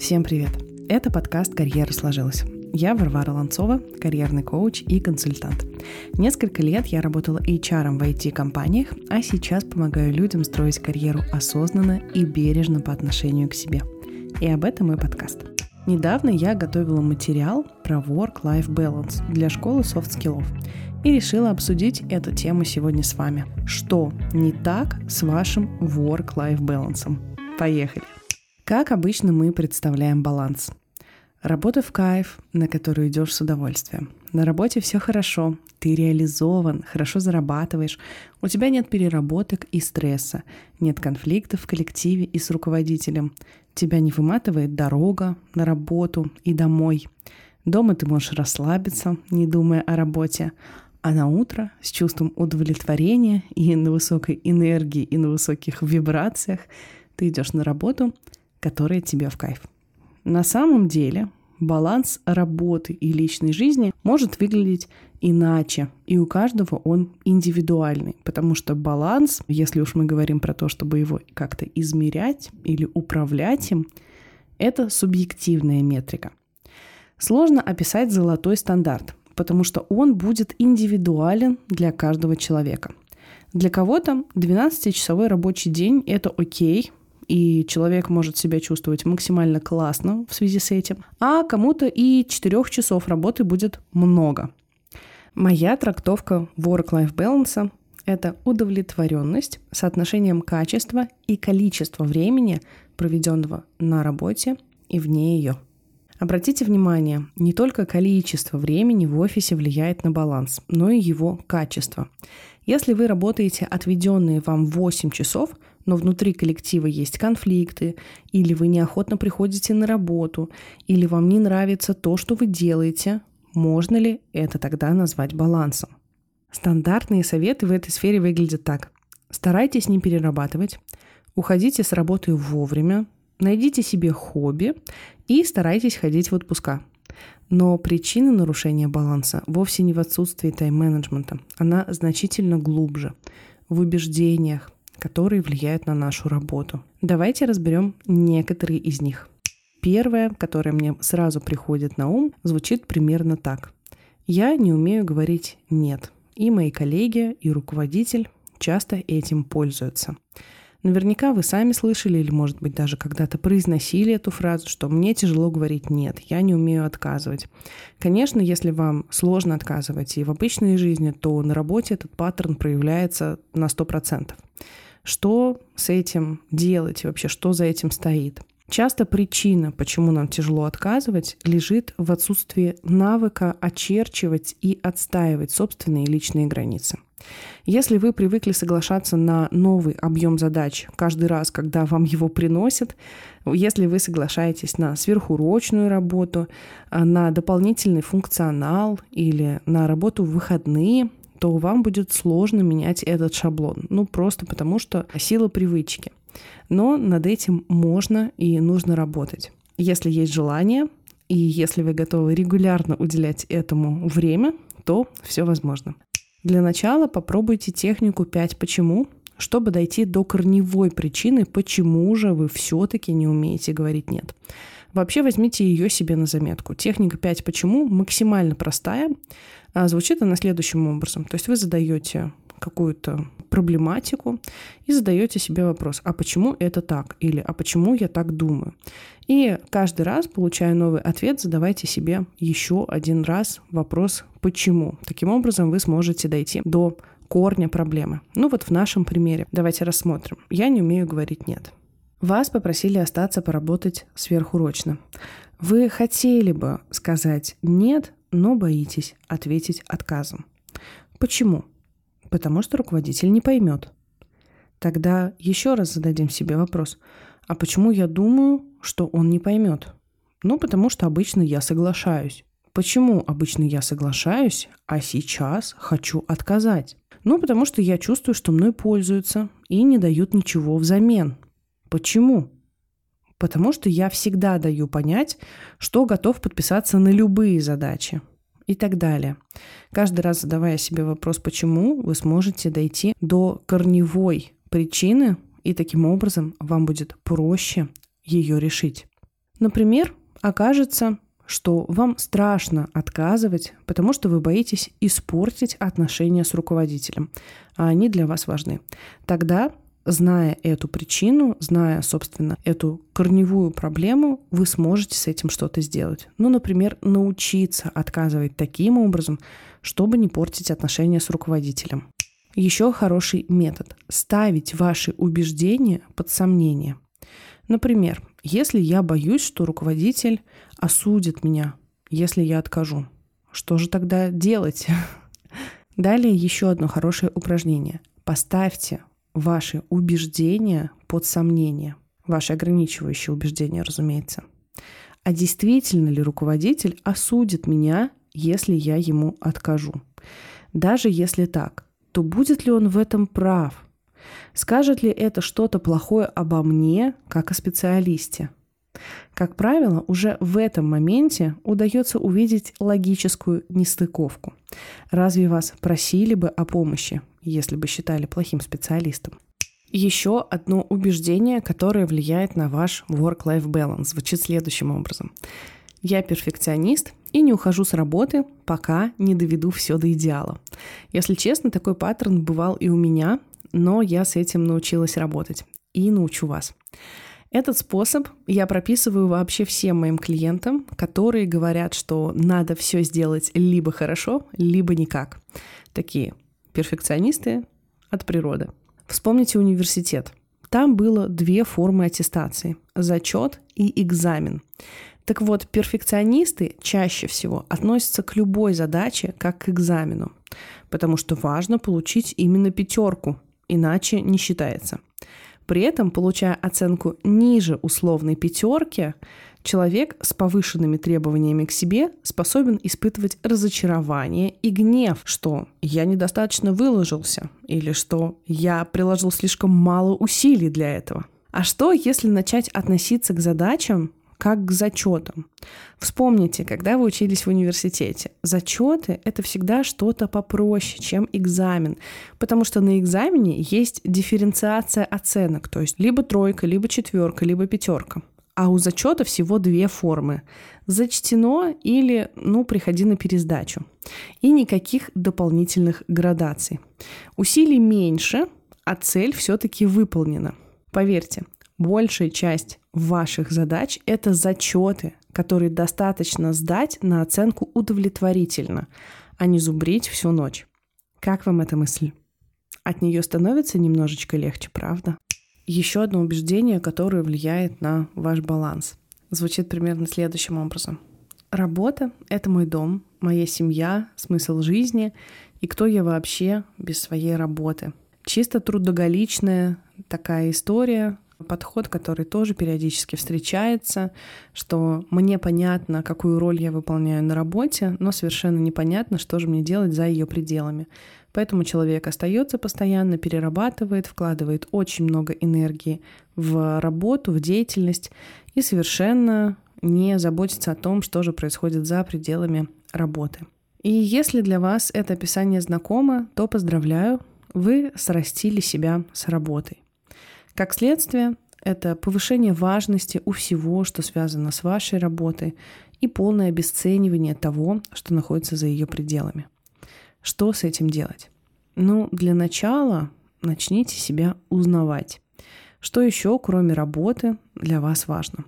Всем привет! Это подкаст «Карьера сложилась». Я Варвара Ланцова, карьерный коуч и консультант. Несколько лет я работала HR в IT-компаниях, а сейчас помогаю людям строить карьеру осознанно и бережно по отношению к себе. И об этом мой подкаст. Недавно я готовила материал про work-life balance для школы софт-скиллов и решила обсудить эту тему сегодня с вами. Что не так с вашим work-life balance? Поехали! Как обычно мы представляем баланс? Работа в кайф, на которую идешь с удовольствием. На работе все хорошо, ты реализован, хорошо зарабатываешь, у тебя нет переработок и стресса, нет конфликтов в коллективе и с руководителем, тебя не выматывает дорога на работу и домой. Дома ты можешь расслабиться, не думая о работе, а на утро с чувством удовлетворения и на высокой энергии и на высоких вибрациях ты идешь на работу – которые тебе в кайф. На самом деле баланс работы и личной жизни может выглядеть иначе, и у каждого он индивидуальный, потому что баланс, если уж мы говорим про то, чтобы его как-то измерять или управлять им, это субъективная метрика. Сложно описать золотой стандарт, потому что он будет индивидуален для каждого человека. Для кого-то 12-часовой рабочий день – это окей, и человек может себя чувствовать максимально классно в связи с этим, а кому-то и 4 часов работы будет много. Моя трактовка work-life balance — это удовлетворенность соотношением качества и количества времени, проведенного на работе и вне ее. Обратите внимание, не только количество времени в офисе влияет на баланс, но и его качество. Если вы работаете отведенные вам 8 часов – но внутри коллектива есть конфликты, или вы неохотно приходите на работу, или вам не нравится то, что вы делаете, можно ли это тогда назвать балансом? Стандартные советы в этой сфере выглядят так. Старайтесь не перерабатывать, уходите с работы вовремя, найдите себе хобби и старайтесь ходить в отпуска. Но причина нарушения баланса вовсе не в отсутствии тайм-менеджмента. Она значительно глубже. В убеждениях, которые влияют на нашу работу. Давайте разберем некоторые из них. Первое, которое мне сразу приходит на ум, звучит примерно так. Я не умею говорить «нет». И мои коллеги, и руководитель часто этим пользуются. Наверняка вы сами слышали или, может быть, даже когда-то произносили эту фразу, что мне тяжело говорить «нет», я не умею отказывать. Конечно, если вам сложно отказывать и в обычной жизни, то на работе этот паттерн проявляется на 100%. Что с этим делать и вообще, что за этим стоит? Часто причина, почему нам тяжело отказывать, лежит в отсутствии навыка очерчивать и отстаивать собственные личные границы. Если вы привыкли соглашаться на новый объем задач каждый раз, когда вам его приносят, если вы соглашаетесь на сверхурочную работу, на дополнительный функционал или на работу в выходные, то вам будет сложно менять этот шаблон. Ну, просто потому что сила привычки. Но над этим можно и нужно работать. Если есть желание, и если вы готовы регулярно уделять этому время, то все возможно. Для начала попробуйте технику 5 почему, чтобы дойти до корневой причины, почему же вы все-таки не умеете говорить нет. Вообще возьмите ее себе на заметку. Техника 5 почему максимально простая. А звучит она следующим образом. То есть вы задаете какую-то проблематику и задаете себе вопрос, а почему это так? Или а почему я так думаю? И каждый раз, получая новый ответ, задавайте себе еще один раз вопрос «почему?». Таким образом вы сможете дойти до корня проблемы. Ну вот в нашем примере. Давайте рассмотрим. Я не умею говорить «нет». Вас попросили остаться поработать сверхурочно. Вы хотели бы сказать «нет», но боитесь ответить отказом. Почему? Потому что руководитель не поймет. Тогда еще раз зададим себе вопрос, а почему я думаю, что он не поймет? Ну, потому что обычно я соглашаюсь. Почему обычно я соглашаюсь, а сейчас хочу отказать? Ну, потому что я чувствую, что мной пользуются и не дают ничего взамен. Почему? Потому что я всегда даю понять, что готов подписаться на любые задачи и так далее. Каждый раз задавая себе вопрос «почему?», вы сможете дойти до корневой причины, и таким образом вам будет проще ее решить. Например, окажется, что вам страшно отказывать, потому что вы боитесь испортить отношения с руководителем, а они для вас важны. Тогда зная эту причину, зная, собственно, эту корневую проблему, вы сможете с этим что-то сделать. Ну, например, научиться отказывать таким образом, чтобы не портить отношения с руководителем. Еще хороший метод – ставить ваши убеждения под сомнение. Например, если я боюсь, что руководитель осудит меня, если я откажу, что же тогда делать? Далее еще одно хорошее упражнение. Поставьте ваши убеждения под сомнение. Ваши ограничивающие убеждения, разумеется. А действительно ли руководитель осудит меня, если я ему откажу? Даже если так, то будет ли он в этом прав? Скажет ли это что-то плохое обо мне, как о специалисте? Как правило, уже в этом моменте удается увидеть логическую нестыковку. Разве вас просили бы о помощи, если бы считали плохим специалистом? Еще одно убеждение, которое влияет на ваш work-life balance, звучит следующим образом. Я перфекционист и не ухожу с работы, пока не доведу все до идеала. Если честно, такой паттерн бывал и у меня, но я с этим научилась работать и научу вас. Этот способ я прописываю вообще всем моим клиентам, которые говорят, что надо все сделать либо хорошо, либо никак. Такие перфекционисты от природы. Вспомните университет. Там было две формы аттестации – зачет и экзамен. Так вот, перфекционисты чаще всего относятся к любой задаче как к экзамену, потому что важно получить именно пятерку, иначе не считается – при этом, получая оценку ниже условной пятерки, человек с повышенными требованиями к себе способен испытывать разочарование и гнев, что я недостаточно выложился или что я приложил слишком мало усилий для этого. А что, если начать относиться к задачам как к зачетам. Вспомните, когда вы учились в университете, зачеты — это всегда что-то попроще, чем экзамен, потому что на экзамене есть дифференциация оценок, то есть либо тройка, либо четверка, либо пятерка. А у зачета всего две формы. Зачтено или, ну, приходи на пересдачу. И никаких дополнительных градаций. Усилий меньше, а цель все-таки выполнена. Поверьте, большая часть ваших задач — это зачеты, которые достаточно сдать на оценку удовлетворительно, а не зубрить всю ночь. Как вам эта мысль? От нее становится немножечко легче, правда? Еще одно убеждение, которое влияет на ваш баланс. Звучит примерно следующим образом. Работа — это мой дом, моя семья, смысл жизни и кто я вообще без своей работы. Чисто трудоголичная такая история, подход, который тоже периодически встречается, что мне понятно, какую роль я выполняю на работе, но совершенно непонятно, что же мне делать за ее пределами. Поэтому человек остается постоянно, перерабатывает, вкладывает очень много энергии в работу, в деятельность и совершенно не заботится о том, что же происходит за пределами работы. И если для вас это описание знакомо, то поздравляю, вы срастили себя с работой. Как следствие, это повышение важности у всего, что связано с вашей работой, и полное обесценивание того, что находится за ее пределами. Что с этим делать? Ну, для начала начните себя узнавать. Что еще, кроме работы, для вас важно?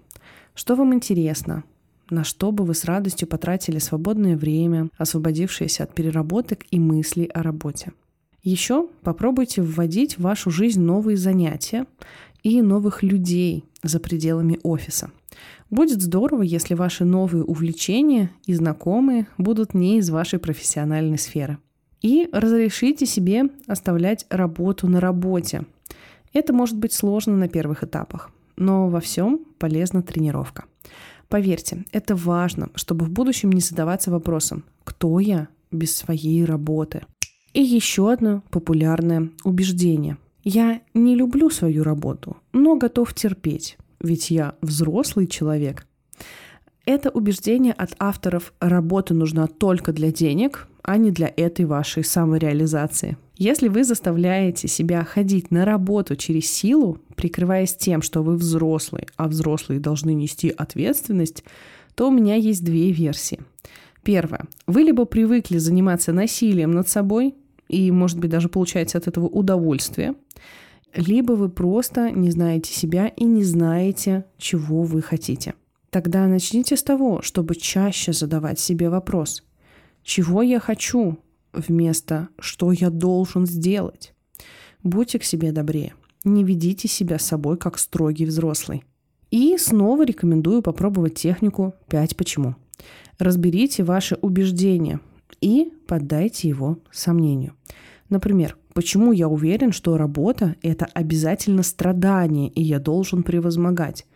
Что вам интересно? На что бы вы с радостью потратили свободное время, освободившееся от переработок и мыслей о работе? Еще попробуйте вводить в вашу жизнь новые занятия и новых людей за пределами офиса. Будет здорово, если ваши новые увлечения и знакомые будут не из вашей профессиональной сферы. И разрешите себе оставлять работу на работе. Это может быть сложно на первых этапах, но во всем полезна тренировка. Поверьте, это важно, чтобы в будущем не задаваться вопросом, кто я без своей работы – и еще одно популярное убеждение. Я не люблю свою работу, но готов терпеть, ведь я взрослый человек. Это убеждение от авторов «работа нужна только для денег», а не для этой вашей самореализации. Если вы заставляете себя ходить на работу через силу, прикрываясь тем, что вы взрослый, а взрослые должны нести ответственность, то у меня есть две версии. Первое. Вы либо привыкли заниматься насилием над собой, и, может быть, даже получаете от этого удовольствие, либо вы просто не знаете себя и не знаете, чего вы хотите. Тогда начните с того, чтобы чаще задавать себе вопрос, чего я хочу, вместо что я должен сделать. Будьте к себе добрее. Не ведите себя с собой как строгий взрослый. И снова рекомендую попробовать технику 5 почему. Разберите ваши убеждения и поддайте его сомнению. Например, почему я уверен, что работа – это обязательно страдание, и я должен превозмогать?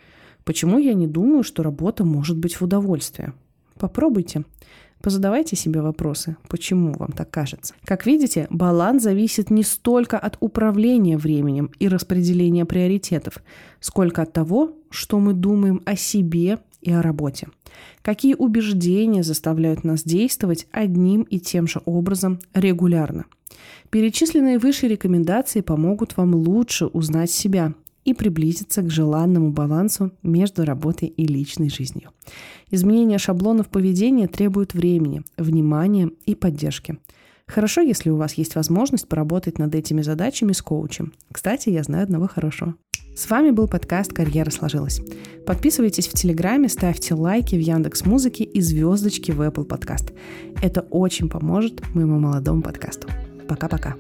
Почему я не думаю, что работа может быть в удовольствие? Попробуйте. Позадавайте себе вопросы, почему вам так кажется. Как видите, баланс зависит не столько от управления временем и распределения приоритетов, сколько от того, что мы думаем о себе и о работе. Какие убеждения заставляют нас действовать одним и тем же образом регулярно. Перечисленные выше рекомендации помогут вам лучше узнать себя и приблизиться к желанному балансу между работой и личной жизнью. Изменение шаблонов поведения требует времени, внимания и поддержки. Хорошо, если у вас есть возможность поработать над этими задачами с коучем. Кстати, я знаю одного хорошего. С вами был подкаст «Карьера сложилась». Подписывайтесь в Телеграме, ставьте лайки в Яндекс Музыке и звездочки в Apple Podcast. Это очень поможет моему молодому подкасту. Пока-пока.